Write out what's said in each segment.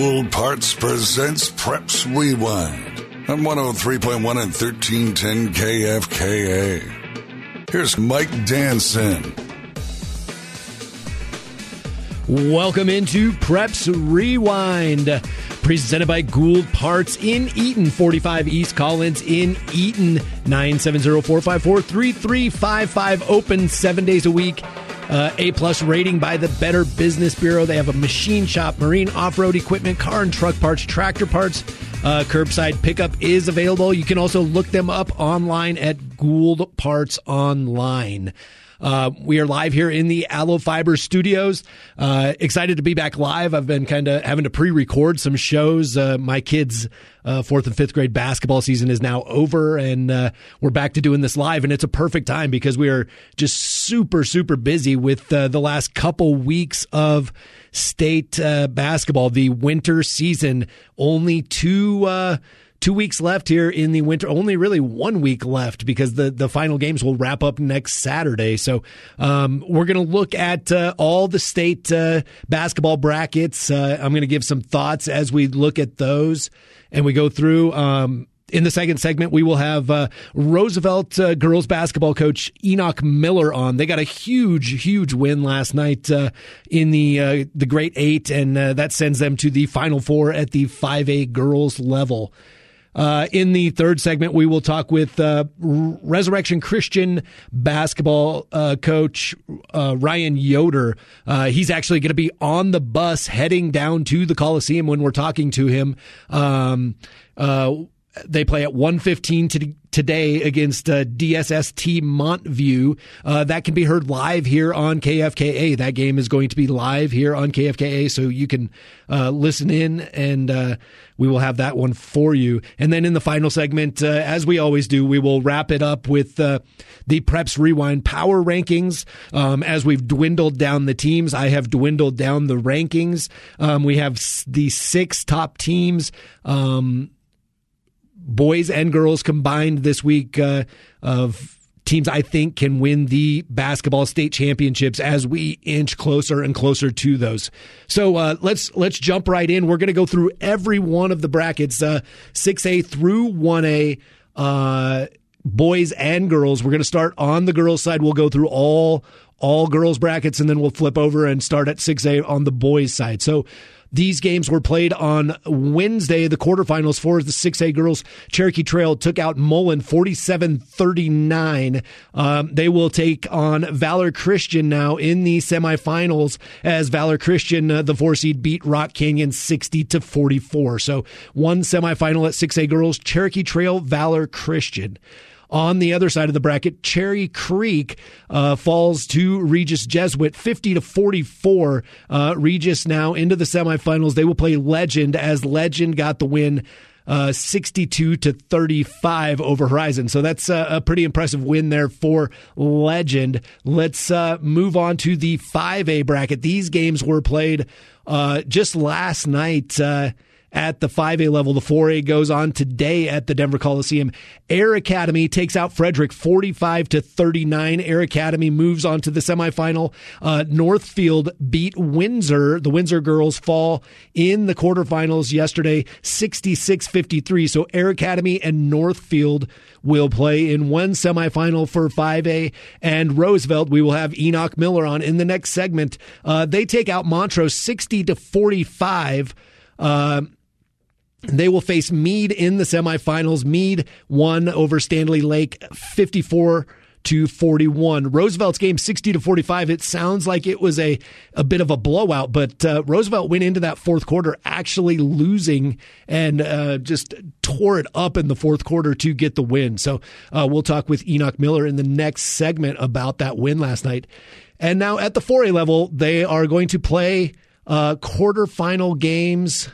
Gould Parts presents Preps Rewind on 103.1 and 1310 KFKA. Here's Mike Danson. Welcome into Preps Rewind, presented by Gould Parts in Eaton, 45 East Collins in Eaton, 970-454-3355, open seven days a week. Uh, a plus rating by the Better Business Bureau. They have a machine shop, marine off-road equipment, car and truck parts, tractor parts. Uh, curbside pickup is available. You can also look them up online at Gould Parts Online. Uh, we are live here in the Allo Fiber studios. Uh, excited to be back live. I've been kind of having to pre-record some shows. Uh, my kids' uh, fourth and fifth grade basketball season is now over, and uh, we're back to doing this live. And it's a perfect time because we are just super, super busy with the last couple weeks of state basketball. The winter season, only two two weeks left here in the winter. Only really one week left because the, the final games will wrap up next Saturday. So um, we're going to look at uh, all the state uh, basketball brackets. Uh, I'm going to give some thoughts as we look at those and we go through. Um, in the second segment, we will have uh, Roosevelt uh, girls basketball coach Enoch Miller on. They got a huge, huge win last night uh, in the uh, the Great Eight, and uh, that sends them to the Final Four at the 5A girls level. Uh, in the third segment, we will talk with uh, Resurrection Christian basketball uh, coach uh, Ryan Yoder. Uh, he's actually going to be on the bus heading down to the Coliseum when we're talking to him. Um, uh, they play at 115 to, today against uh, DSST Montview. Uh, that can be heard live here on KFKA. That game is going to be live here on KFKA, so you can uh, listen in and uh, we will have that one for you. And then in the final segment, uh, as we always do, we will wrap it up with uh, the Preps Rewind Power Rankings. Um, as we've dwindled down the teams, I have dwindled down the rankings. Um, we have the six top teams. Um, boys and girls combined this week uh, of teams I think can win the basketball state championships as we inch closer and closer to those. So uh, let's let's jump right in. We're going to go through every one of the brackets, uh, six A through one A. Uh, boys and girls. We're going to start on the girls' side. We'll go through all all girls brackets, and then we'll flip over and start at six A on the boys' side. So these games were played on Wednesday, the quarterfinals for the 6A girls. Cherokee Trail took out Mullen 47 39. Um, they will take on Valor Christian now in the semifinals as Valor Christian, uh, the four seed, beat Rock Canyon 60 to 44. So one semifinal at 6A girls, Cherokee Trail, Valor Christian. On the other side of the bracket, Cherry Creek uh, falls to Regis Jesuit 50 to 44. Uh, Regis now into the semifinals. They will play Legend as Legend got the win. Uh, 62 to 35 over Horizon. So that's a, a, pretty impressive win there for Legend. Let's uh, move on to the 5A bracket. These games were played uh, just last night. At the 5A level. The 4A goes on today at the Denver Coliseum. Air Academy takes out Frederick 45 to 39. Air Academy moves on to the semifinal. Uh, Northfield beat Windsor. The Windsor girls fall in the quarterfinals yesterday 66 53. So Air Academy and Northfield will play in one semifinal for 5A. And Roosevelt, we will have Enoch Miller on in the next segment. Uh, they take out Montrose 60 to 45. Uh, they will face Mead in the semifinals. Mead won over Stanley Lake 54 to 41. Roosevelt's game 60 to 45. It sounds like it was a, a bit of a blowout, but uh, Roosevelt went into that fourth quarter actually losing and uh, just tore it up in the fourth quarter to get the win. So uh, we'll talk with Enoch Miller in the next segment about that win last night. And now at the 4A level, they are going to play uh, quarterfinal games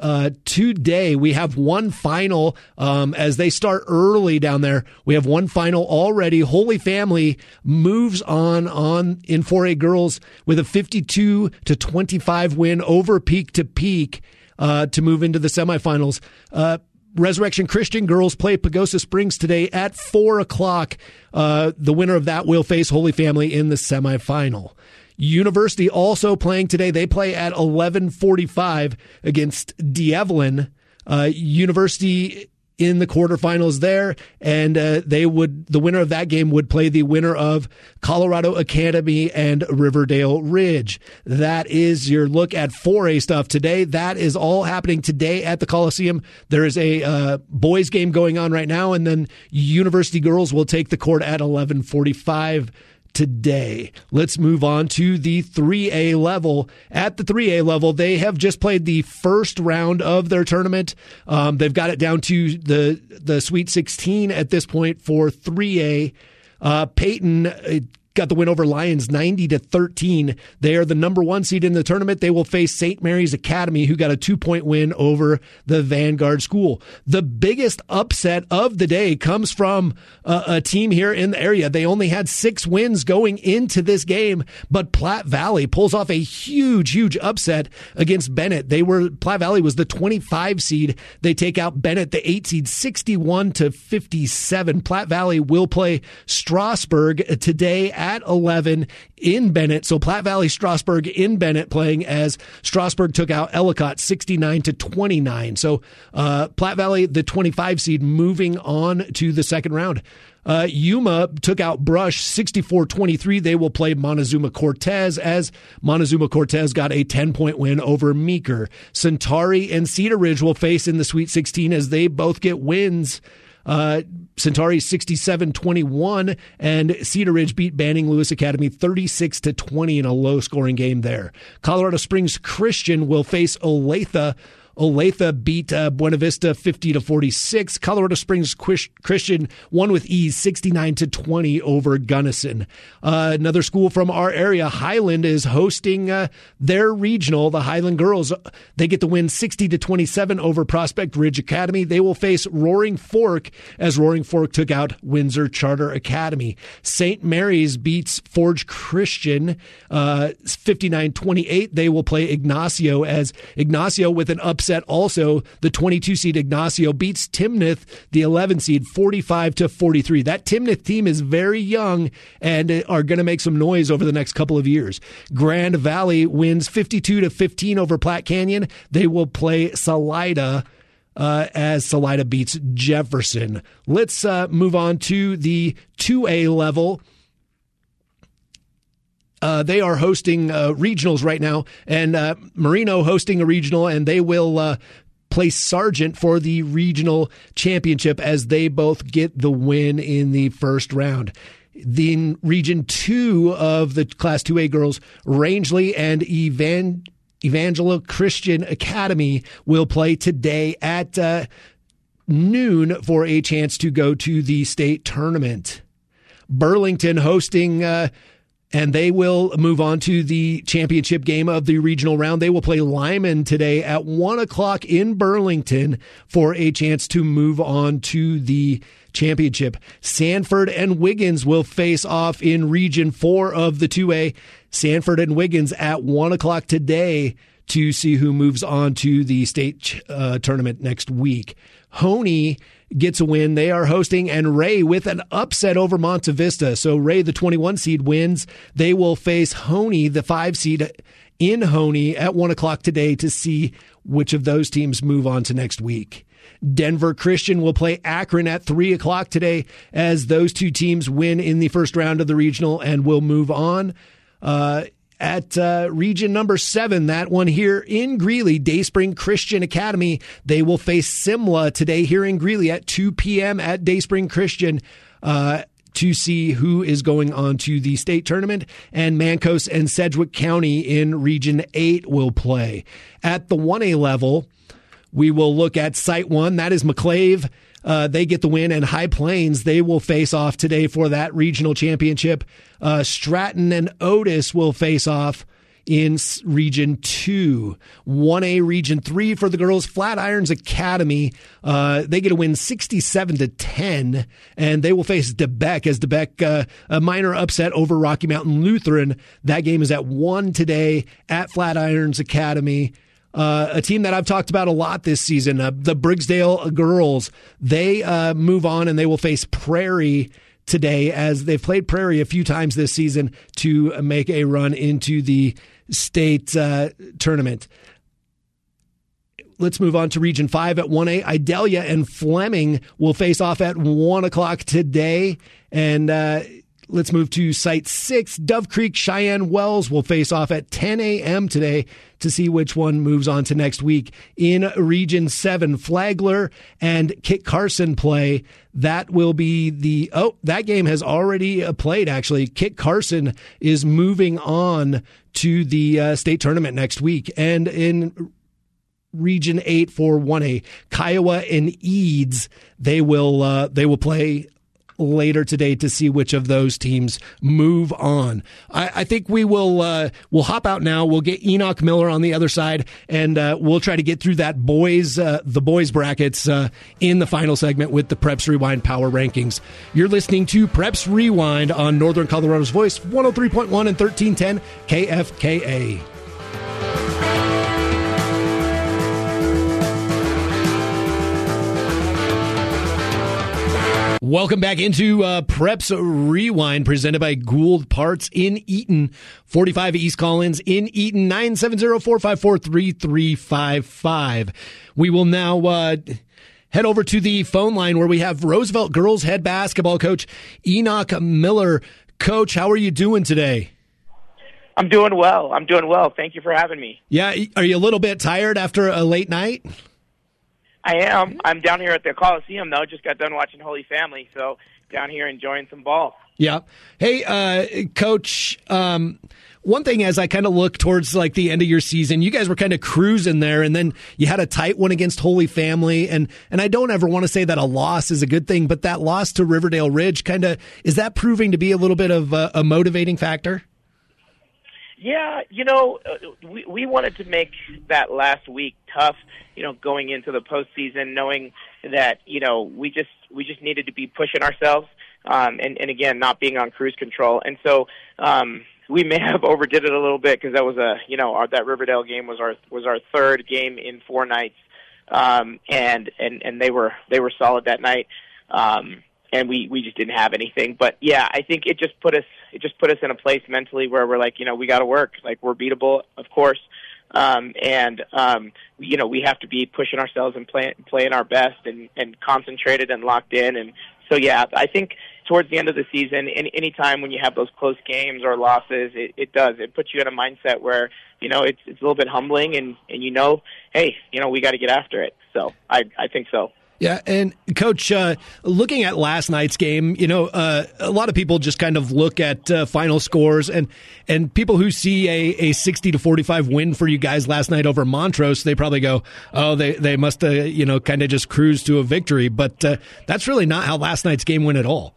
uh, today we have one final um, as they start early down there. We have one final already. Holy Family moves on on in 4A girls with a 52 to 25 win over Peak to Peak uh, to move into the semifinals. Uh, Resurrection Christian girls play Pagosa Springs today at four o'clock. Uh, the winner of that will face Holy Family in the semifinal. University also playing today. They play at 11:45 against D'Evelyn. Uh, University in the quarterfinals there, and uh, they would the winner of that game would play the winner of Colorado Academy and Riverdale Ridge. That is your look at 4A stuff today. That is all happening today at the Coliseum. There is a uh, boys game going on right now, and then University girls will take the court at 11:45 today. Let's move on to the 3A level. At the 3A level, they have just played the first round of their tournament. Um, they've got it down to the the Sweet 16 at this point for 3A. Uh, Peyton uh, got the win over Lyons 90 to 13. They are the number one seed in the tournament. They will face St. Mary's Academy, who got a two point win over the Vanguard School. The biggest upset of the day comes from a, a team here in the area. They only had six wins going into this game, but Platte Valley pulls off a huge, huge upset against Bennett. They were, Platte Valley was the 25 seed. They take out Bennett, the 8 seed, 61 to 57. Platte Valley will play Strasburg today at 11 in Bennett. So Platte Valley Strasburg in Bennett playing as Strasburg took out Ellicott 69 to 29. So uh, Platte Valley, the 25 seed, moving on to the second round. Uh, Yuma took out Brush 64 23. They will play Montezuma Cortez as Montezuma Cortez got a 10 point win over Meeker. Centauri and Cedar Ridge will face in the Sweet 16 as they both get wins. Uh, Centauri 67 21, and Cedar Ridge beat Banning Lewis Academy 36 to 20 in a low scoring game there. Colorado Springs Christian will face Olathe Olathe beat uh, Buena Vista 50 to 46. Colorado Springs Christian won with ease 69 to 20 over Gunnison. Uh, another school from our area, Highland, is hosting uh, their regional. The Highland girls they get the win 60 to 27 over Prospect Ridge Academy. They will face Roaring Fork as Roaring Fork took out Windsor Charter Academy. St. Mary's beats Forge Christian uh, 59 28. They will play Ignacio as Ignacio with an upset upset also. The 22 seed Ignacio beats Timnath, the 11 seed, 45 to 43. That Timnath team is very young and are going to make some noise over the next couple of years. Grand Valley wins 52 to 15 over Platte Canyon. They will play Salida. Uh, as Salida beats Jefferson. Let's uh, move on to the 2A level. Uh, they are hosting uh, regionals right now, and uh, Merino hosting a regional, and they will uh, play Sargent for the regional championship as they both get the win in the first round. The region two of the Class 2A girls, Rangely and Evan, Evangelo Christian Academy will play today at uh, noon for a chance to go to the state tournament. Burlington hosting uh, and they will move on to the championship game of the regional round. They will play Limon today at one o'clock in Burlington for a chance to move on to the championship. Sanford and Wiggins will face off in Region 4 of the 2A. Sanford and Wiggins at 1 o'clock today to see who moves on to the state uh, tournament next week. Hoehne gets a win. They are hosting and Ray with an upset over Monte Vista. So Ray, the 21 seed, wins. They will face Hoehne, the five seed, in Hoehne at one o'clock today to see which of those teams move on to next week. Denver Christian will play Akron at 3 o'clock today as those two teams win in the first round of the regional and will move on. Uh, at uh, region number seven, that one here in Greeley, Dayspring Christian Academy. They will face Simla today here in Greeley at 2 p.m. at Dayspring Christian. Uh, to see who is going on to the state tournament. And Mancos and Sedgwick County in Region 8 will play. At the 1A level, we will look at Site 1. That is McClave uh, they get the win, and High Plains they will face off today for that regional championship. Uh, Stratton and Otis will face off in Region 2. 1A Region 3 for the girls. Flatirons Academy, uh, they get a win 67 to 10, and they will face De Beque as De Beque, uh, a minor upset over Rocky Mountain Lutheran. That game is at 1 today at Flatirons Academy. Uh, a team that I've talked about a lot this season, uh, the Briggsdale girls. They uh, move on and they will face Prairie today as they've played Prairie a few times this season to make a run into the state uh, tournament. Let's move on to Region 5 at 1A. Idalia and Fleming will face off at 1 o'clock today. And uh, let's move to Site 6. Dove Creek Cheyenne Wells will face off at 10 a.m. today to see which one moves on to next week. In Region 7, Flagler and Kit Carson play. That will be the, oh, that game has already uh, played actually. Kit Carson is moving on to the uh, state tournament next week. And in Region 8 for 1A. Kiowa and Eads, they will uh, they will play later today to see which of those teams move on. I, I think we will uh, we'll hop out now. We'll get Enoch Miller on the other side, and uh, we'll try to get through that boys uh, the boys brackets uh, in the final segment with the Preps Rewind Power Rankings. You're listening to Preps Rewind on Northern Colorado's Voice, 103.1 and 1310 KFKA. Welcome back into uh, Preps Rewind, presented by Gould Parts in Eaton, 45 East Collins in Eaton, 970-454-3355. We will now uh, head over to the phone line where we have Roosevelt girls head basketball coach Enoch Miller. Coach, how are you doing today? I'm doing well. I'm doing well. Thank you for having me. Yeah, are you a little bit tired after a late night? I am. I'm down here at the Coliseum though. Just got done watching Holy Family, so down here enjoying some ball. Yeah. Hey, uh, Coach. Um, one thing as I kind of look towards like the end of your season, you guys were kind of cruising there, and then you had a tight one against Holy Family, and and I don't ever want to say that a loss is a good thing, but that loss to Riverdale Ridge kind of is that proving to be a little bit of a, a motivating factor. Yeah, you know, uh, we we wanted to make that last week tough. You know, going into the postseason, knowing that you know we just we just needed to be pushing ourselves, um, and and again not being on cruise control. And so um, we may have overdid it a little bit because that was a you know our, that Riverdale game was our was our third game in four nights, um, and and and they were they were solid that night. Um, and we we just didn't have anything. But yeah, I think it just put us it just put us in a place mentally where we're like, you know, we got to work. Like we're beatable, of course, um, and um, you know we have to be pushing ourselves and play, playing our best and and concentrated and locked in. And so yeah, I think towards the end of the season, any any time when you have those close games or losses, it, it does it puts you in a mindset where you know it's it's a little bit humbling and and you know, hey, you know we got to get after it. So I I think so. Yeah, and coach, uh, looking at last night's game, you know, uh, a lot of people just kind of look at uh, final scores, and and people who see a, a sixty to forty five win for you guys last night over Montrose, they probably go, oh, they they must, uh, you know, kind of just cruise to a victory, but uh, that's really not how last night's game went at all.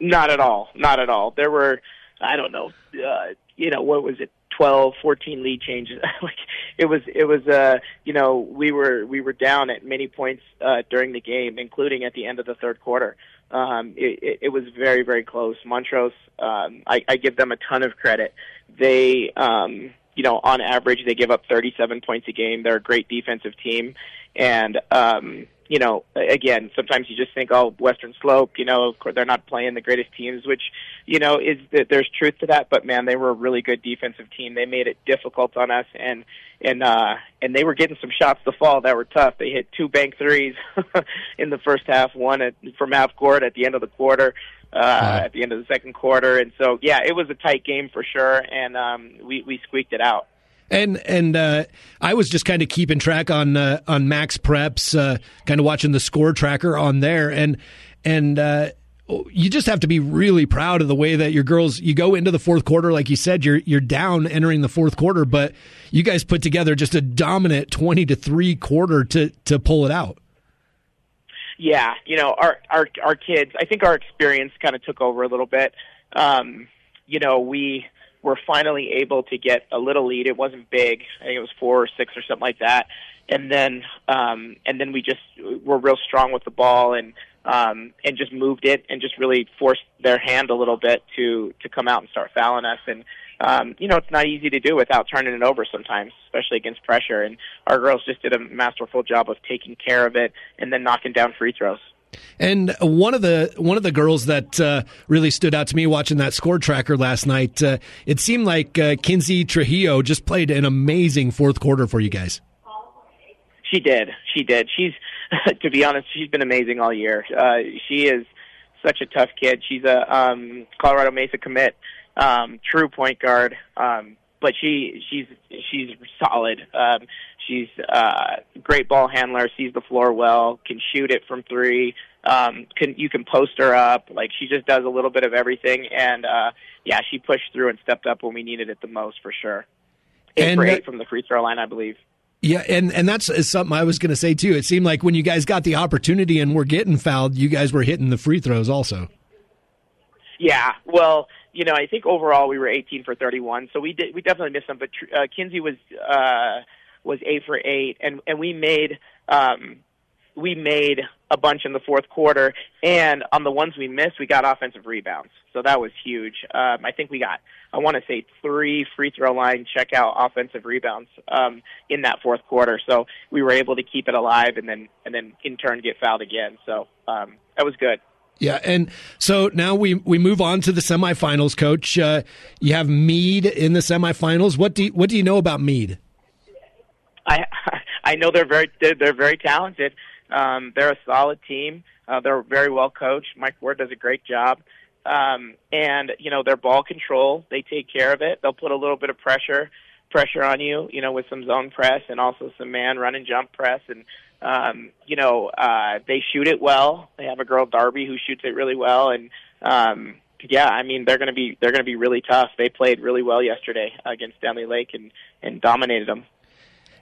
Not at all, not at all. There were, I don't know, uh, you know, what was it, 12, 14 lead changes. like it was, it was, uh, you know, we were, we were down at many points, uh, during the game, including at the end of the third quarter. Um, it, it, was very, very close. Montrose, um, I, I give them a ton of credit. They, um, you know, on average, they give up 37 points a game. They're a great defensive team. And, um, you know, again, sometimes you just think, oh, Western Slope, you know, of course they're not playing the greatest teams, which, you know, is that there's truth to that. But man, they were a really good defensive team. They made it difficult on us, and and uh, and they were getting some shots to fall that were tough. They hit two bank threes in the first half, one at, from half court at the end of the quarter. Uh, at the end of the second quarter, and so yeah, it was a tight game for sure, and um, we we squeaked it out. And and uh, I was just kind of keeping track on uh, on Max Preps, uh, kind of watching the score tracker on there, and and uh, you just have to be really proud of the way that your girls. You go into the fourth quarter, like you said, you're you're down entering the fourth quarter, but you guys put together just a dominant twenty to three quarter to to pull it out. Yeah, you know our our our kids. I think our experience kind of took over a little bit. Um, you know we were finally able to get a little lead. It wasn't big. I think it was four or six or something like that. And then um, and then we just were real strong with the ball and um, and just moved it and just really forced their hand a little bit to to come out and start fouling us. And um, you know, it's not easy to do without turning it over sometimes, especially against pressure. And our girls just did a masterful job of taking care of it and then knocking down free throws. And one of the one of the girls that uh, really stood out to me watching that score tracker last night, uh, it seemed like uh, Kinsey Trujillo just played an amazing fourth quarter for you guys. She did. She did. She's, to be honest, she's been amazing all year. Uh, she is such a tough kid. She's a um, Colorado Mesa commit, um, true point guard. Um, but she she's she's solid. Um, she's uh, great ball handler, sees the floor well, can shoot it from three. Um, can you can post her up like she just does a little bit of everything, and uh, yeah, she pushed through and stepped up when we needed it the most for sure. Eight And, for eight from the free throw line, I believe. Yeah, and and that's something I was going to say too. It seemed like when you guys got the opportunity and were getting fouled, you guys were hitting the free throws also. Yeah, well, you know, I think overall we were 18 for 31, so we did we definitely missed some. But uh, Kinsey was uh, was eight for eight, and and we made um, we made a bunch in the fourth quarter, and on the ones we missed, we got offensive rebounds, so that was huge. Um, I think we got I want to say three free throw line checkout offensive rebounds um, in that fourth quarter, so we were able to keep it alive, and then and then in turn get fouled again. So um, that was good. Yeah, and so now we we move on to the semifinals. Coach, uh, you have Mead in the semifinals. What do you, what do you know about Mead? I I know they're very they're, very talented. Um, they're a solid team. Uh, they're very well coached. Mike Ward does a great job. Um, and you know their ball control, they take care of it. They'll put a little bit of pressure pressure on you, you know, with some zone press and also some man run and jump press. And um, you know uh, they shoot it well. They have a girl Darby who shoots it really well. And um, yeah, I mean they're going to be they're going to be really tough. They played really well yesterday against Stanley Lake and and dominated them.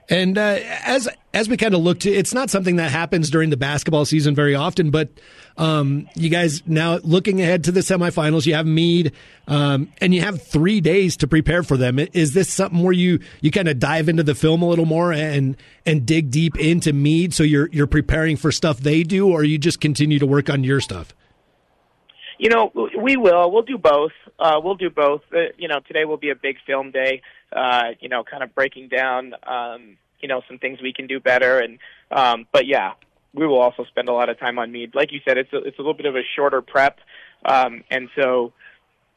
And uh, as as we kind of look to, it's not something that happens during the basketball season very often. But um, you guys now looking ahead to the semifinals, you have Mead, um, and you have three days to prepare for them. Is this something where you you kind of dive into the film a little more and and dig deep into Mead, so you're you're preparing for stuff they do, or you just continue to work on your stuff? You know, we will. We'll do both. Uh, we'll do both. Uh, you know, today will be a big film day. Uh, you know, kind of breaking down, um, you know, some things we can do better. And um, but yeah, we will also spend a lot of time on Mead. Like you said, it's a, it's a little bit of a shorter prep, um, and so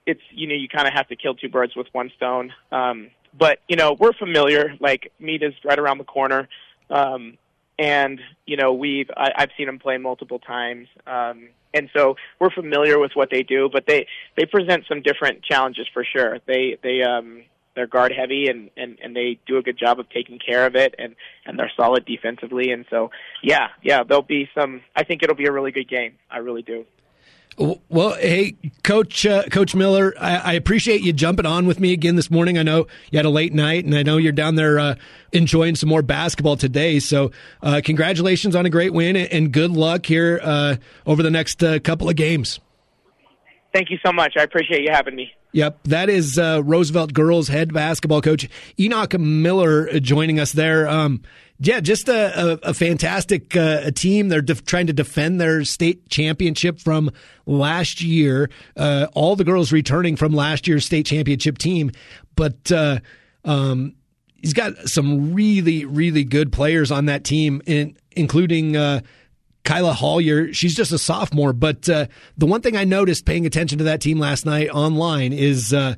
it's you know you kind of have to kill two birds with one stone. Um, but you know, we're familiar. Like Mead is right around the corner. Um, and you know we've I, I've seen them play multiple times, um, and so we're familiar with what they do. But they they present some different challenges for sure. They they um, they're guard heavy and, and and they do a good job of taking care of it, and and they're solid defensively. And so yeah yeah there'll be some. I think it'll be a really good game. I really do. Well, hey, Coach uh, Coach Miller, I, I, appreciate you jumping on with me again this morning. I know you had a late night, and I know you're down there uh, enjoying some more basketball today. So, uh, congratulations on a great win, and good luck here uh, over the next uh, couple of games. Thank you so much. I appreciate you having me. Yep, that is uh, Roosevelt girls head basketball coach Enoch Miller joining us there. Um, yeah, just a, a, a fantastic uh, a team. They're def- trying to defend their state championship from last year. Uh, all the girls returning from last year's state championship team, but uh, um, he's got some really, really good players on that team, in, including. Kyla Hollier, she's just a sophomore, but uh, the one thing I noticed paying attention to that team last night online is uh,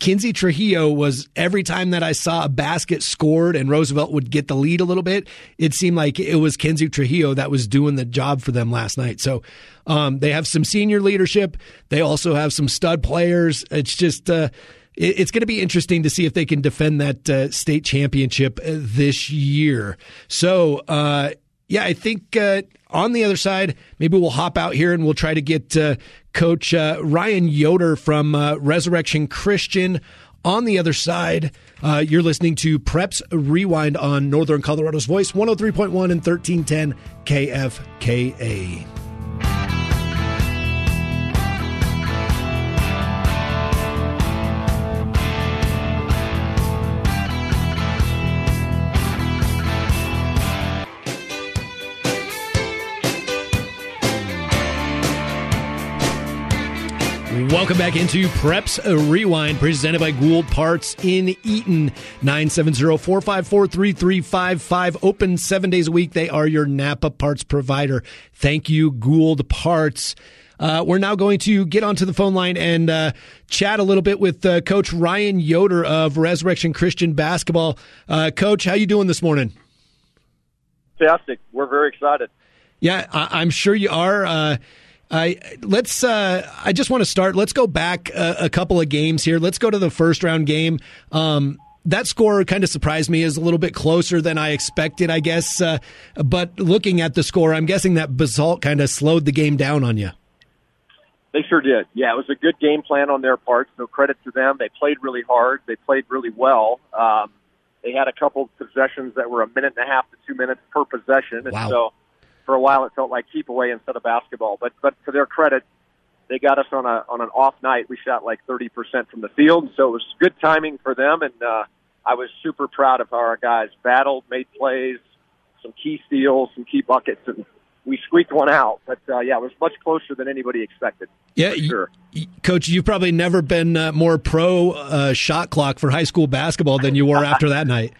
Kinsey Trujillo was every time that I saw a basket scored and Roosevelt would get the lead a little bit, it seemed like it was Kinsey Trujillo that was doing the job for them last night. So um, they have some senior leadership. They also have some stud players. It's just. Uh, it's going to be interesting to see if they can defend that uh, state championship uh, this year. So, uh, yeah, I think uh, on the other side, maybe we'll hop out here and we'll try to get uh, Coach uh, Ryan Yoder from uh, Resurrection Christian on the other side. Uh, you're listening to Preps Rewind on Northern Colorado's Voice, 103.1 and 1310 KFKA. Welcome back into Preps Rewind, presented by Gould Parts in Eaton. 970-454-3355. Open seven days a week. They are your Napa parts provider. Thank you, Gould Parts. Uh, we're now going to get onto the phone line and uh, chat a little bit with uh, Coach Ryan Yoder of Resurrection Christian Basketball. Uh, Coach, how you doing this morning? Fantastic. We're very excited. Yeah, I- am sure you are. I let's. Uh, I just want to start. Let's go back a, a, couple of games here. Let's go to the first round game. Um, that score kind of surprised me is a little bit closer than I expected, I guess. Uh, but looking at the score, I'm guessing that Basalt kind of slowed the game down on you. They sure did. Yeah, it was a good game plan on their part. So credit to them. They played really hard. They played really well. Um, they had a couple possessions that were a minute and a half to two minutes per possession, and wow. so for a while it felt like keep away instead of basketball. But but to their credit, they got us on a on an off night. We shot like thirty percent from the field, so it was good timing for them. And uh, I was super proud of how our guys battled, made plays, some key steals, some key buckets, and we squeaked one out. But uh, yeah, it was much closer than anybody expected. Yeah, sure. Coach, you've probably never been uh, more pro uh, shot clock for high school basketball than you were after that night.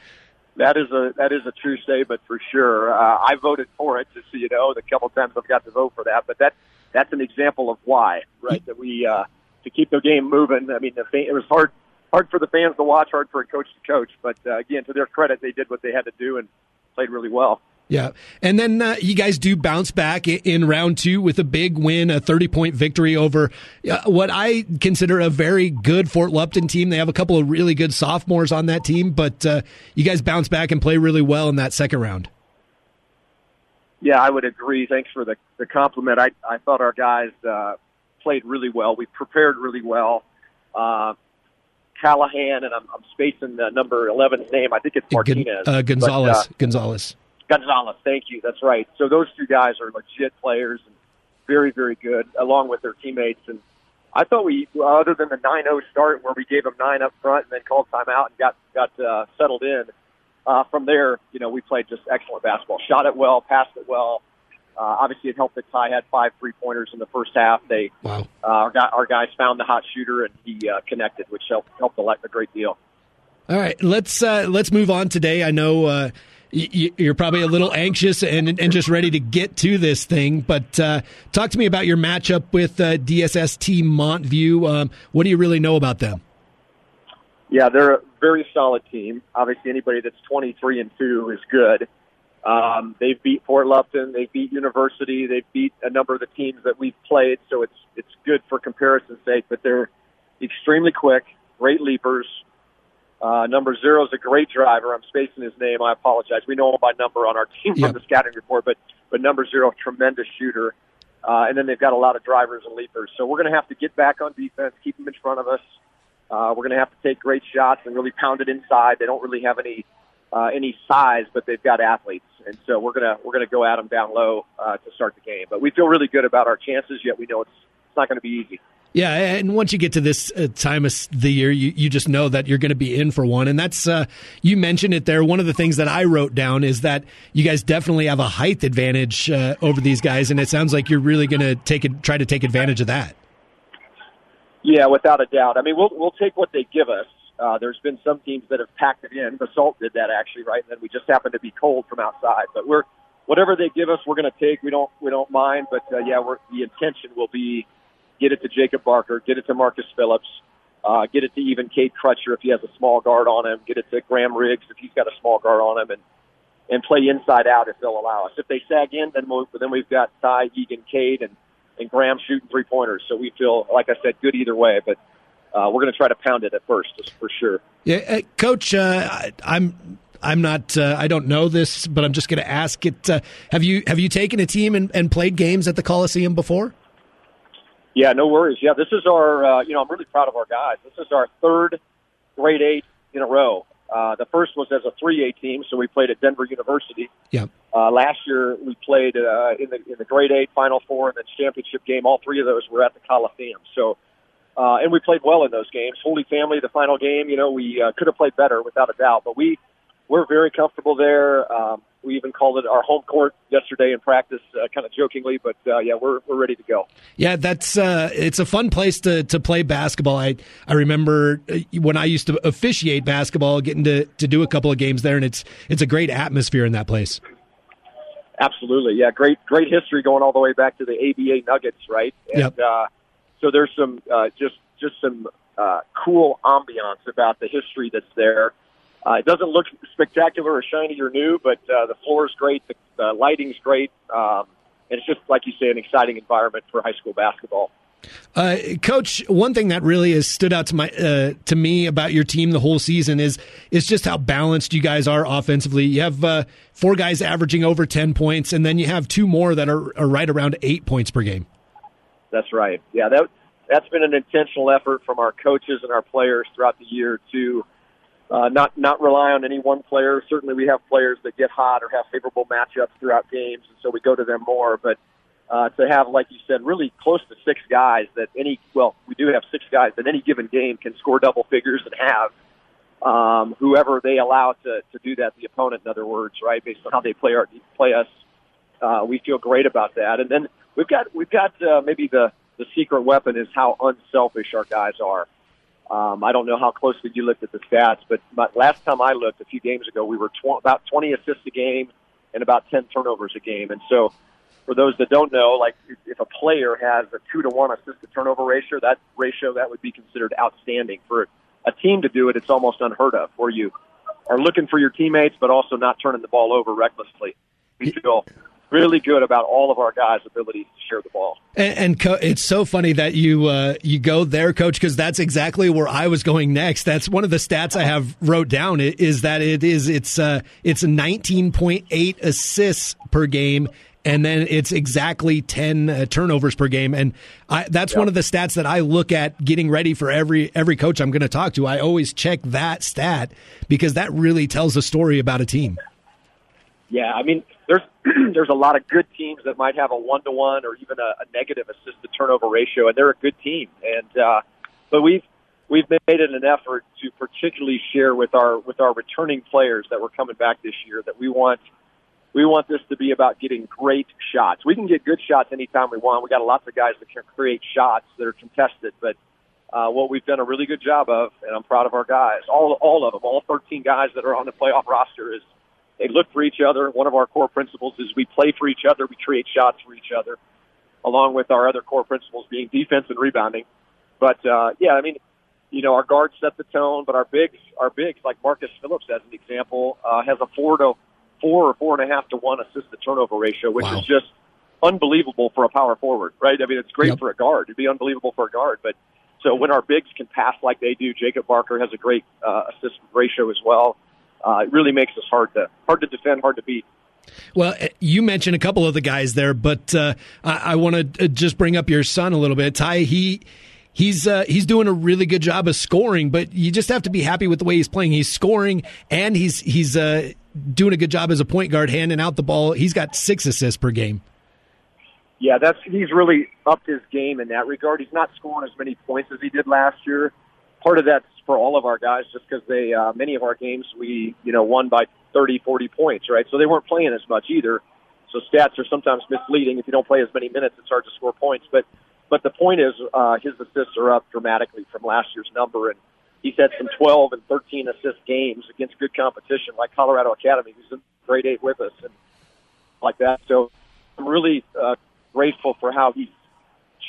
That is a that is a true statement for sure. Uh, I voted for it, just so you know. The couple times I've got to vote for that, but that that's an example of why, right? That we uh, to keep the game moving. I mean, the fan, it was hard hard for the fans to watch, hard for a coach to coach, but uh, again, to their credit, they did what they had to do and played really well. Yeah. And then uh, you guys do bounce back in round two with a big win, a 30 point victory over uh, what I consider a very good Fort Lupton team. They have a couple of really good sophomores on that team, but uh, you guys bounce back and play really well in that second round. Yeah, I would agree. Thanks for the, the compliment. I, I thought our guys uh, played really well. We prepared really well. Uh, Callahan, and I'm, I'm spacing the number 11's name. I think it's Martinez. Uh, Gonzalez. But, Gonzalez. Gonzalez, thank you. That's right. So those two guys are legit players and very, very good, along with their teammates. And I thought we, other than the 9-0 start where we gave them nine up front and then called timeout and got got uh, settled in, uh, from there, you know, we played just excellent basketball. Shot it well, passed it well. Uh, obviously, it helped that Ty had five three pointers in the first half. They, wow. uh, our, guy, our guys found the hot shooter and he uh, connected, which helped helped a, lot, a great deal. All right, let's uh, let's move on today. I know uh, you're probably a little anxious and and just ready to get to this thing. But uh, talk to me about your matchup with uh, DSST Montview. Um, what do you really know about them? Yeah, they're a very solid team. Obviously, anybody that's 23 and two is good. Um, they've beat Fort Lupton, they beat University, they've beat a number of the teams that we've played, so it's it's good for comparison's sake. But they're extremely quick, great leapers. Uh, number zero is a great driver. I'm spacing his name. I apologize. We know him by number on our team yep. from the scouting report, but but number zero, tremendous shooter. Uh, and then they've got a lot of drivers and leapers. So we're going to have to get back on defense, keep them in front of us. Uh, we're going to have to take great shots and really pound it inside. They don't really have any uh, any size, but they've got athletes, and so we're gonna we're gonna go at them down low uh, to start the game. But we feel really good about our chances. Yet we know it's it's not going to be easy. Yeah, and once you get to this uh, time of the year, you, you just know that you're going to be in for one. And that's, uh, you mentioned it there. One of the things that I wrote down is that you guys definitely have a height advantage uh, over these guys. And it sounds like you're really going to take it, try to take advantage of that. Yeah, without a doubt. I mean, we'll, we'll take what they give us. Uh, there's been some teams that have packed it in. Basalt did that actually, right? And then we just happen to be cold from outside. But we're, whatever they give us, we're going to take. We don't, we don't mind. But, uh, yeah, we're, the intention will be, get it to Jacob Barker, get it to Marcus Phillips, uh, get it to even Cade Crutcher if he has a small guard on him, get it to Graham Riggs if he's got a small guard on him, and and play inside out if they'll allow us. If they sag in, then we'll, then we've got Ty, Egan, Cade, and and Graham shooting three pointers. So we feel, like I said, good either way. But uh, we're going to try to pound it at first, for sure. Yeah, uh, Coach, uh, I, I'm I'm not. Uh, I don't know this, but I'm just going to ask it. Uh, have you have you taken a team and, and played games at the Coliseum before? Yeah, no worries. Yeah, this is our, uh, you know, I'm really proud of our guys. This is our third Great Eight in a row. Uh, the first was as a 3A team, so we played at Denver University. Yeah. Uh, last year we played uh, in the in the Great Eight Final Four and then championship game. All three of those were at the Coliseum. So, uh, and we played well in those games. Holy Family, the final game, you know, we uh, could have played better without a doubt, but we we're very comfortable there. Um, we even called it our home court yesterday in practice, uh, kind of jokingly. But uh, yeah, we're we're ready to go. Yeah, that's uh, it's a fun place to to play basketball. I I remember uh, when I used to officiate basketball, getting to to do a couple of games there, and it's it's a great atmosphere in that place. Absolutely, yeah, great great history going all the way back to the ABA Nuggets, right? And yep. uh, so there's some uh, just just some uh, cool ambiance about the history that's there. Uh, it doesn't look spectacular or shiny or new, but uh, the floor is great, the, the lighting's great, um, and it's just like you say, an exciting environment for high school basketball. Uh, Coach, one thing that really has stood out to my uh, to me about your team the whole season is is just how balanced you guys are offensively. You have uh, four guys averaging over ten points, and then you have two more that are, are right around eight points per game. That's right. Yeah, that that's been an intentional effort from our coaches and our players throughout the year to uh, not not rely on any one player. Certainly, we have players that get hot or have favorable matchups throughout games, and so we go to them more. But uh, to have, like you said, really close to six guys that any well, we do have six guys that any given game can score double figures and have um, whoever they allow to to do that, the opponent, in other words, right, based on how they play our play us. Uh, we feel great about that, and then we've got we've got uh, maybe the the secret weapon is how unselfish our guys are. Um, I don't know how closely you looked at the stats, but, but last time I looked a few games ago, we were tw- about 20 assists a game and about 10 turnovers a game. And so, for those that don't know, like if a player has a two to one assist to turnover ratio, that ratio that would be considered outstanding. For a team to do it, it's almost unheard of. Where you are looking for your teammates, but also not turning the ball over recklessly. We feel really good about all of our guys' ability to share the ball. And, and co- it's so funny that you uh, you go there, coach, because that's exactly where I was going next. That's one of the stats I have wrote down is that it is it's uh, it's 19.8 assists per game. And then it's exactly 10 uh, turnovers per game. And I, that's yep. one of the stats that I look at getting ready for every, every coach I'm going to talk to. I always check that stat because that really tells a story about a team. Yeah, I mean, there's there's a lot of good teams that might have a one to one or even a, a negative assist to turnover ratio, and they're a good team. And uh, but we've we've made it an effort to particularly share with our with our returning players that were coming back this year that we want we want this to be about getting great shots. We can get good shots anytime we want. We got lots of guys that can create shots that are contested, but uh, what we've done a really good job of, and I'm proud of our guys, all all of them, all 13 guys that are on the playoff roster, is they look for each other. One of our core principles is we play for each other, we create shots for each other, along with our other core principles being defense and rebounding. But uh, yeah, I mean, you know, our guards set the tone, but our bigs, our bigs, like Marcus Phillips as an example, uh, has a four to four or four and a half to one assist to turnover ratio, which wow. is just unbelievable for a power forward, right? I mean, it's great yep. for a guard. It'd be unbelievable for a guard, but so when our bigs can pass like they do, Jacob Barker has a great uh, assist ratio as well uh, it really makes us hard to hard to defend, hard to beat. Well, eh, you mentioned a couple of the guys there, but uh, I, I want to uh, just bring up your son a little bit. Ty, he he's uh, he's doing a really good job of scoring, but you just have to be happy with the way he's playing. He's scoring and he's he's uh, doing a good job as a point guard, handing out the ball. He's got six assists per game. Yeah, that's he's really upped his game in that regard. He's not scoring as many points as he did last year. Part of that's for all of our guys just because they uh, many of our games we you know won by 30 40 points right? So they weren't playing as much either. So stats are sometimes misleading. If you don't play as many minutes it's hard to score points. But but the point is uh, his assists are up dramatically from last year's number. And he's had some 12 and 13 assist games against good competition like Colorado Academy who's in Great 8 with us and like that. So I'm really uh, grateful for how he's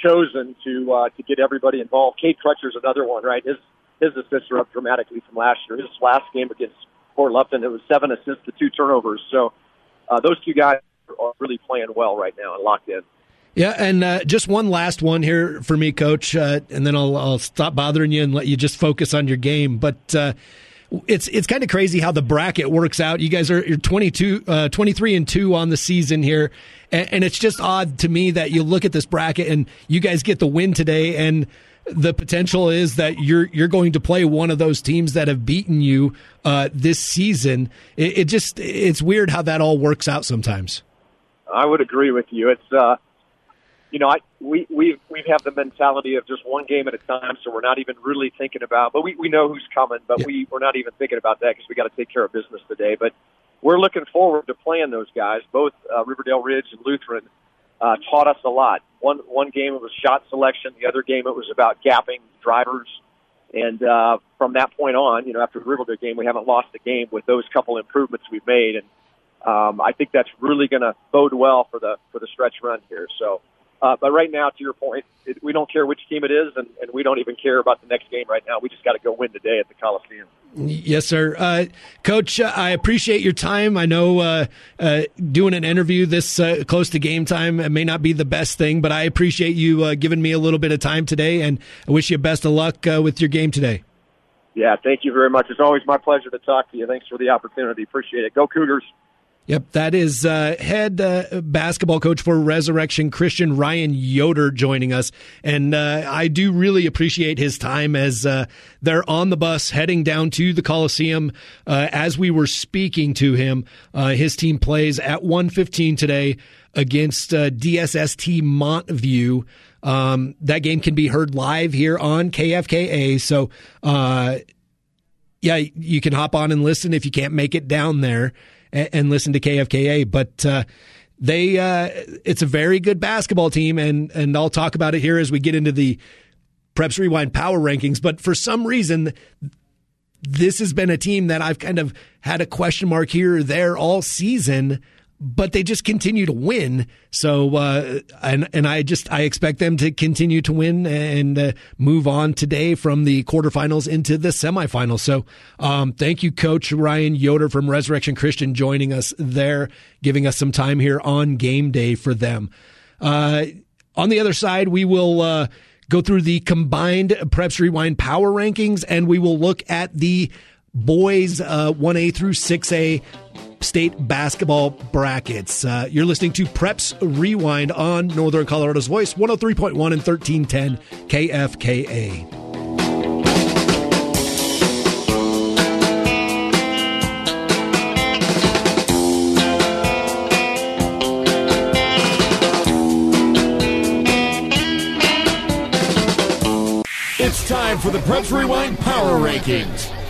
chosen to uh, to get everybody involved. Cade Crutcher's another one, right? His his assists are up dramatically from last year. His last game against Fort Lupton, it was seven assists to two turnovers. So uh, those two guys are really playing well right now and locked in. Yeah, and uh, just one last one here for me, Coach, uh, and then I'll, I'll, stop bothering you and let you just focus on your game. But uh, it's it's kind of crazy how the bracket works out. You guys are you're 22, uh, 23 and two on the season here, and, and it's just odd to me that you look at this bracket and you guys get the win today, and the potential is that you're you're going to play one of those teams that have beaten you uh, this season. It, it, just it's weird how that all works out sometimes. I would agree with you. It's uh, you know I we we we have the mentality of just one game at a time, so we're not even really thinking about. But we we know who's coming, but yeah. we we're not even thinking about that because we got to take care of business today. But we're looking forward to playing those guys. Both uh, Riverdale Ridge and Lutheran uh, taught us a lot. One one game it was shot selection. The other game it was about gapping drivers. And uh, from that point on, you know, after the Riverdale game, we haven't lost a game with those couple improvements we've made, and um, I think that's really going to bode well for the for the stretch run here. So uh, but right now, to your point, it, we don't care which team it is, and, and we don't even care about the next game right now. We just got to go win today at the Coliseum. Yes, sir. Uh, Coach, uh, I appreciate your time. I know uh, uh doing an interview this uh, close to game time may not be the best thing, but I appreciate you uh, giving me a little bit of time today, and I wish you best of luck with your game today. Yeah, thank you very much. It's always my pleasure to talk to you. Thanks for the opportunity. Appreciate it. Go Cougars. Yep, that is uh, head uh, basketball coach for Resurrection Christian Ryan Yoder joining us, and uh, I do really appreciate his time as uh, they're on the bus heading down to the Coliseum. Uh, as we were speaking to him, uh, his team plays at 1:15 today against DSST Montview. Um, that game can be heard live here on KFKA. So, yeah, you can hop on and listen if you can't make it down there and, and listen to KFKA. But uh, they, uh, it's a very good basketball team, and and I'll talk about it here as we get into the Preps Rewind power rankings. But for some reason, this has been a team that I've kind of had a question mark here or there all season but they just continue to win. So, uh, and and I just I expect them to continue to win and uh, move on today from the quarterfinals into the semifinals. So, um, thank you, Coach Ryan Yoder from Resurrection Christian, joining us there, giving us some time here on game day for them. Uh, on the other side, we will uh, go through the combined Preps Rewind power rankings, and we will look at the boys uh, 1A through 6A state basketball brackets. Uh, you're listening to Preps Rewind on Northern Colorado's Voice, 103.1 and 1310 KFKA. It's time for the Preps Rewind Power Rankings.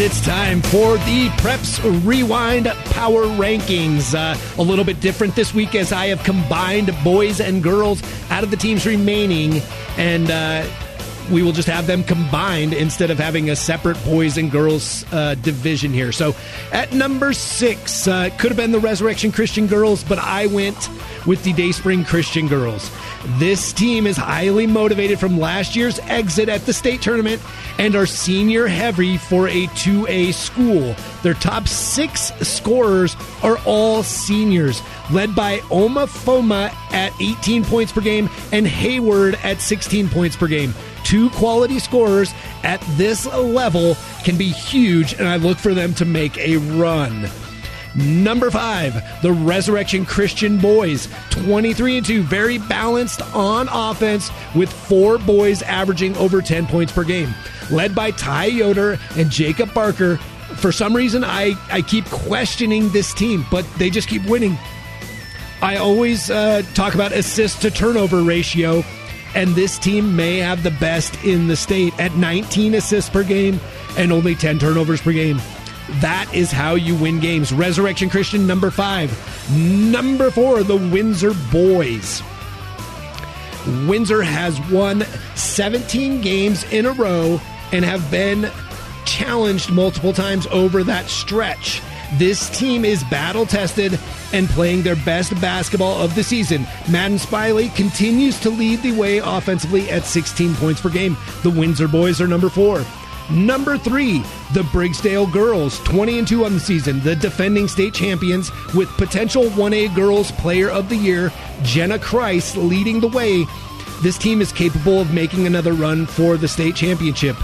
And it's time for the Preps Rewind Power Rankings. Uh, a little bit different this week as I have combined boys and girls out of the teams remaining. And uh, we will just have them combined instead of having a separate boys and girls uh, division here. So at number six, uh, could have been the Resurrection Christian Girls, but I went with the Dayspring Christian Girls. This team is highly motivated from last year's exit at the state tournament and are senior heavy for a 2A school. Their top six scorers are all seniors, led by Oma Foma at 18 points per game and Hayward at 16 points per game. Two quality scorers at this level can be huge, and I look for them to make a run. Number five, the Resurrection Christian Boys. 23 and 2, very balanced on offense with four boys averaging over 10 points per game. Led by Ty Yoder and Jacob Barker. For some reason, I, I keep questioning this team, but they just keep winning. I always uh, talk about assist to turnover ratio, and this team may have the best in the state at 19 assists per game and only 10 turnovers per game. That is how you win games. Resurrection Christian, number five. Number four, the Windsor Boys. Windsor has won 17 games in a row and have been challenged multiple times over that stretch. This team is battle tested and playing their best basketball of the season. Madden Spiley continues to lead the way offensively at 16 points per game. The Windsor boys are number four. Number three, the Briggsdale girls, 20 and 2 on the season, the defending state champions with potential 1A girls player of the year, Jenna Christ leading the way. This team is capable of making another run for the state championship.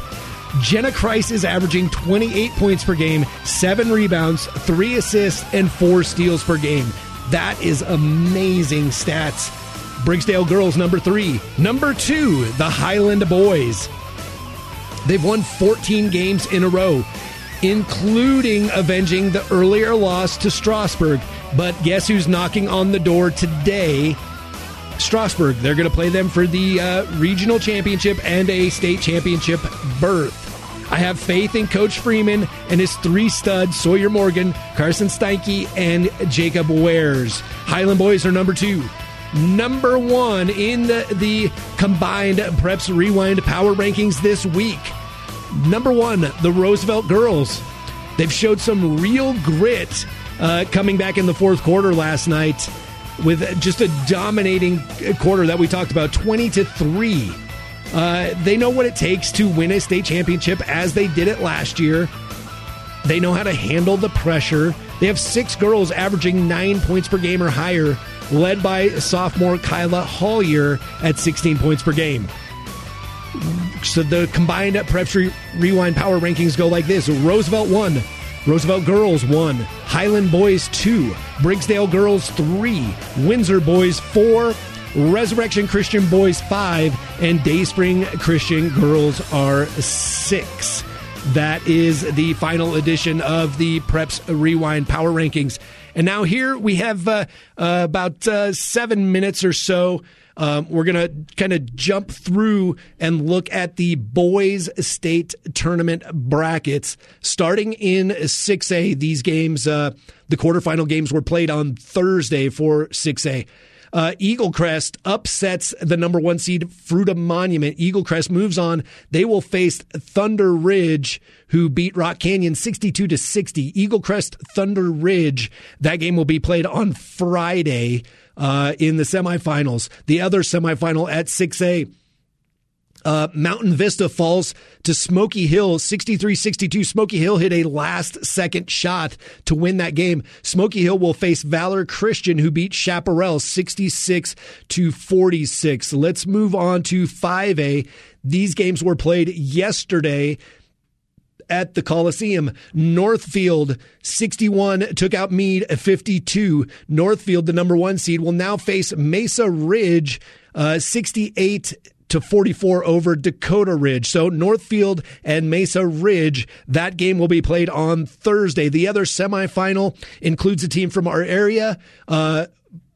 Jenna Christ is averaging 28 points per game, seven rebounds, three assists, and four steals per game. That is amazing stats. Briggsdale girls, number three. Number two, the Highland boys. They've won 14 games in a row, including avenging the earlier loss to Strasburg. But guess who's knocking on the door today? Strasburg. They're going to play them for the uh, regional championship and a state championship berth. I have faith in Coach Freeman and his three studs, Sawyer Morgan, Carson Steinke, and Jacob Wares. Highland Boys are number two. Number one in the, the combined Preps Rewind Power Rankings this week. Number one, the Roosevelt Girls. They've showed some real grit uh, coming back in the fourth quarter last night with just a dominating quarter that we talked about 20 to 3 uh, they know what it takes to win a state championship as they did it last year. They know how to handle the pressure. They have six girls averaging nine points per game or higher led by sophomore kyla Hollier at 16 points per game. So the combined preps re- rewind power rankings go like this. Roosevelt 1 Roosevelt Girls 1, Highland Boys 2, Briggsdale Girls 3, Windsor Boys 4, Resurrection Christian Boys 5, and Dayspring Christian Girls are 6. That is the final edition of the Preps Rewind Power Rankings. And now here we have uh, uh, about uh, seven minutes or so um, we're going to kind of jump through and look at the boys state tournament brackets. Starting in 6A, these games, uh, the quarterfinal games were played on Thursday for 6A. Uh, Eagle Crest upsets the number one seed Fruita Monument. Eagle Crest moves on. They will face Thunder Ridge, who beat Rock Canyon 62 to 60. Eagle Crest Thunder Ridge. That game will be played on Friday uh, in the semifinals. The other semifinal at 6A. Uh, Mountain Vista falls to Smoky Hill 63 62. Smoky Hill hit a last second shot to win that game. Smoky Hill will face Valor Christian, who beat Chaparral 66 to 46. Let's move on to 5A. These games were played yesterday at the Coliseum. Northfield 61 took out Mead 52. Northfield, the number one seed, will now face Mesa Ridge uh, 68 to 44 over Dakota Ridge. So Northfield and Mesa Ridge, that game will be played on Thursday. The other semifinal includes a team from our area. Uh,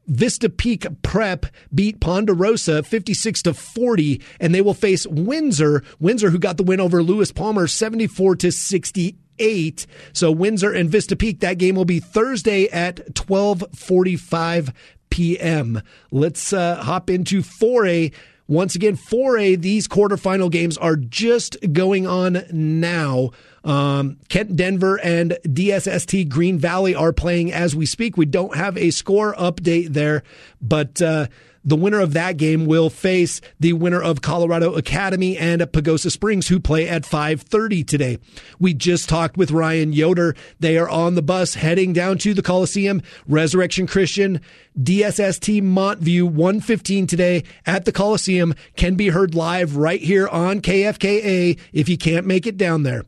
Vista Peak Prep beat Ponderosa 56 to 40 and they will face Windsor, Windsor who got the win over Lewis Palmer 74 to 68. So Windsor and Vista Peak that game will be Thursday at 12:45 p.m. Let's uh, hop into 4A once again, 4A, these quarterfinal games are just going on now. Um, Kent Denver and DSST Green Valley are playing as we speak. We don't have a score update there, but uh, the winner of that game will face the winner of Colorado Academy and Pagosa Springs, who play at 5:30 today. We just talked with Ryan Yoder. They are on the bus heading down to the Coliseum. Resurrection Christian, DSST Montview, 115 today at the Coliseum can be heard live right here on KFKA if you can't make it down there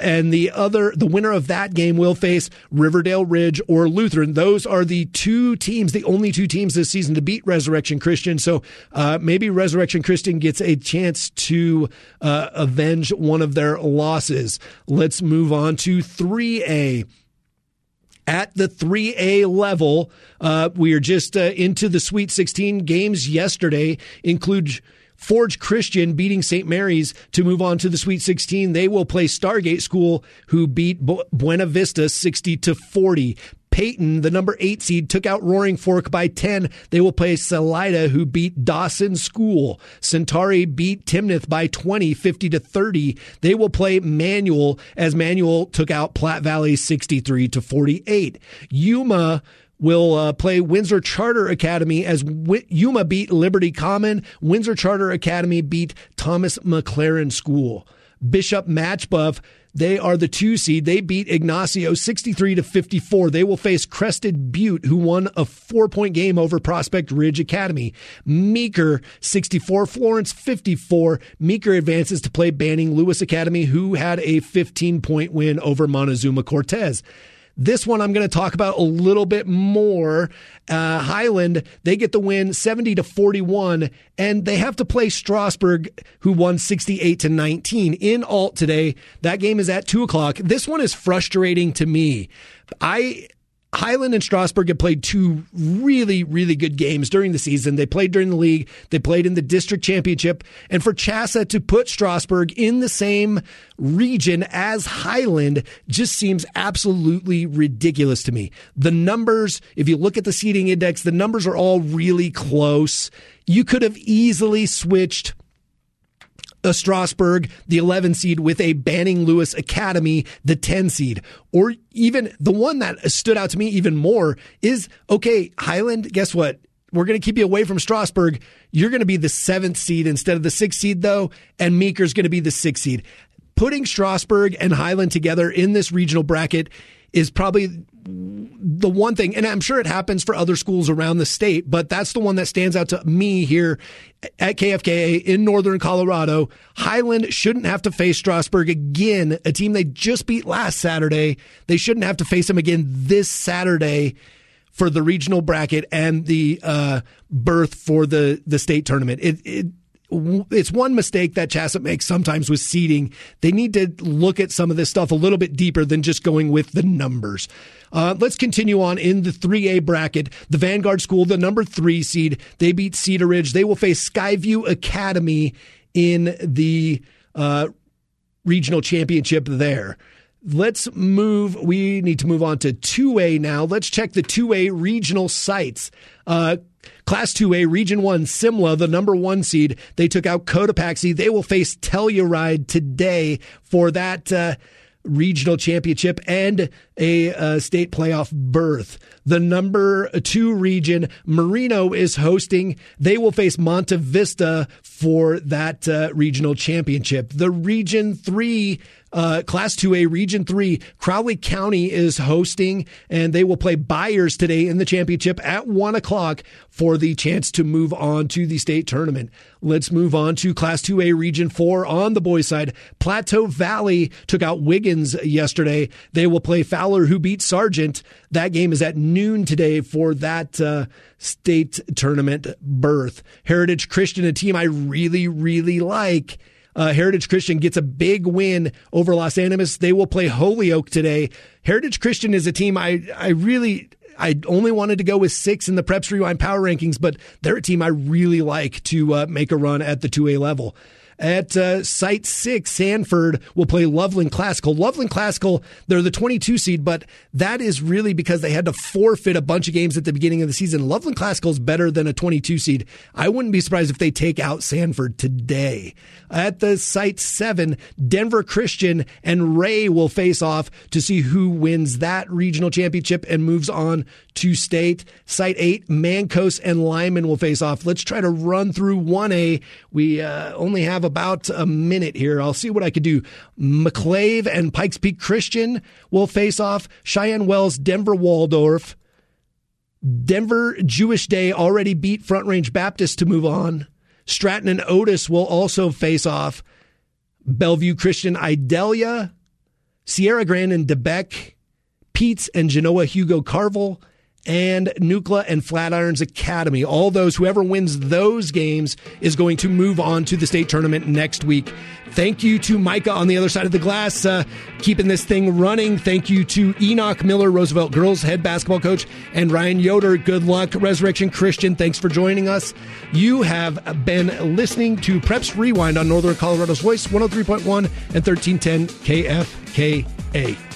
and the other, the winner of that game will face Riverdale Ridge or Lutheran. Those are the two teams, the only two teams this season to beat Resurrection Christian. So uh, maybe Resurrection Christian gets a chance to uh, avenge one of their losses. Let's move on to 3A at the 3A level. Uh, we are just uh, into the Sweet 16 games yesterday, include Forge Christian beating St. Mary's to move on to the Sweet 16. They will play Stargate School, who beat Buena Vista 60 to 40. Peyton, the number eight seed, took out Roaring Fork by 10. They will play Salida, who beat Dawson School. Centauri beat Timnath by 20, 50 to 30. They will play Manual as Manual took out Platte Valley 63 to 48. Yuma will uh, play Windsor Charter Academy as w- Yuma beat Liberty Common. Windsor Charter Academy beat Thomas MacLaren School. Bishop Machebeuf, they are the two seed. They beat Ignacio 63 to 54. They will face Crested Butte, who won a four point game over Prospect Ridge Academy. Meeker 64, Florence 54. Meeker advances to play Banning Lewis Academy, who had a 15 point win over Montezuma Cortez. This one I'm going to talk about a little bit more. Uh, Highland, they get the win 70 to 41, and they have to play Strasburg, who won 68 to 19 in alt today. That game is at two o'clock. This one is frustrating to me. I Highland and Strasburg have played two really, really good games during the season. They played during the league, they played in the district championship. And for CHSAA to put Strasburg in the same region as Highland just seems absolutely ridiculous to me. The numbers, if you look at the seeding index, the numbers are all really close. You could have easily switched Uh, a Strasburg, the 11 seed, with a Banning Lewis Academy, the 10 seed. Or even the one that stood out to me even more is okay, Highland, guess what? We're going to keep you away from Strasburg. You're going to be the seventh seed instead of the sixth seed, though, and Meeker's going to be the sixth seed. Putting Strasburg and Highland together in this regional bracket is probably the one thing, and I'm sure it happens for other schools around the state, but that's the one that stands out to me here at KFKA in Northern Colorado. Highland shouldn't have to face Strasburg again, a team they just beat last Saturday. They shouldn't have to face them again this Saturday for the regional bracket and the uh, berth for the the state tournament. It, it it's one mistake that CHSAA makes sometimes with seeding. They need to look at some of this stuff a little bit deeper than just going with the numbers. Uh, let's continue on in the 3A bracket. The Vanguard School, the number three seed, they beat Cedar Ridge. They will face Skyview Academy in the uh, regional championship there. Let's move. We need to move on to 2A now. Let's check the 2A regional sites. Uh, Class 2A, Region 1, Simla, the number one seed. They took out Cotopaxi. They will face Telluride today for that uh, regional championship and a uh, state playoff berth. The number two region, Merino, is hosting. They will face Monte Vista for that uh, regional championship. The Region 3 uh, Class 2A Region 3, Crowley County is hosting, and they will play Byers today in the championship at 1 o'clock for the chance to move on to the state tournament. Let's move on to Class 2A Region 4 on the boys' side. Plateau Valley took out Wiggins yesterday. They will play Fowler, who beat Sargent. That game is at noon today for that uh, state tournament berth. Heritage Christian, a team I really, really like uh, Heritage Christian gets a big win over Los Animas. They will play Holyoke today. Heritage Christian is a team I, I really, I only wanted to go with six in the Preps Rewind Power Rankings, but they're a team I really like to uh, make a run at the 2A level. At uh, Site 6, Sanford will play Loveland Classical. Loveland Classical, they're the 22 seed, but that is really because they had to forfeit a bunch of games at the beginning of the season. Loveland Classical is better than a 22 seed. I wouldn't be surprised if they take out Sanford today. At the Site 7, Denver Christian and Ray will face off to see who wins that regional championship and moves on to state. Site 8, Mancos and Limon will face off. Let's try to run through 1A. We uh, only have have about a minute here. I'll see what I could do. McClave and Pikes Peak Christian will face off. Cheyenne Wells, Denver Waldorf. Denver Jewish Day already beat Front Range Baptist to move on. Stratton and Otis will also face off. Belleview Christian Idalia, Sierra Grande and DeBeck, Peetz and Genoa Hugo Karval, and Nucla and Flatirons Academy. All those, whoever wins those games is going to move on to the state tournament next week. Thank you to Micah on the other side of the glass, uh, keeping this thing running. Thank you to Enoch Miller, Roosevelt girls head basketball coach, and Ryan Yoder. Good luck, Resurrection Christian. Thanks for joining us. You have been listening to Preps Rewind on Northern Colorado's Voice, 103.1 and 1310 KFKA.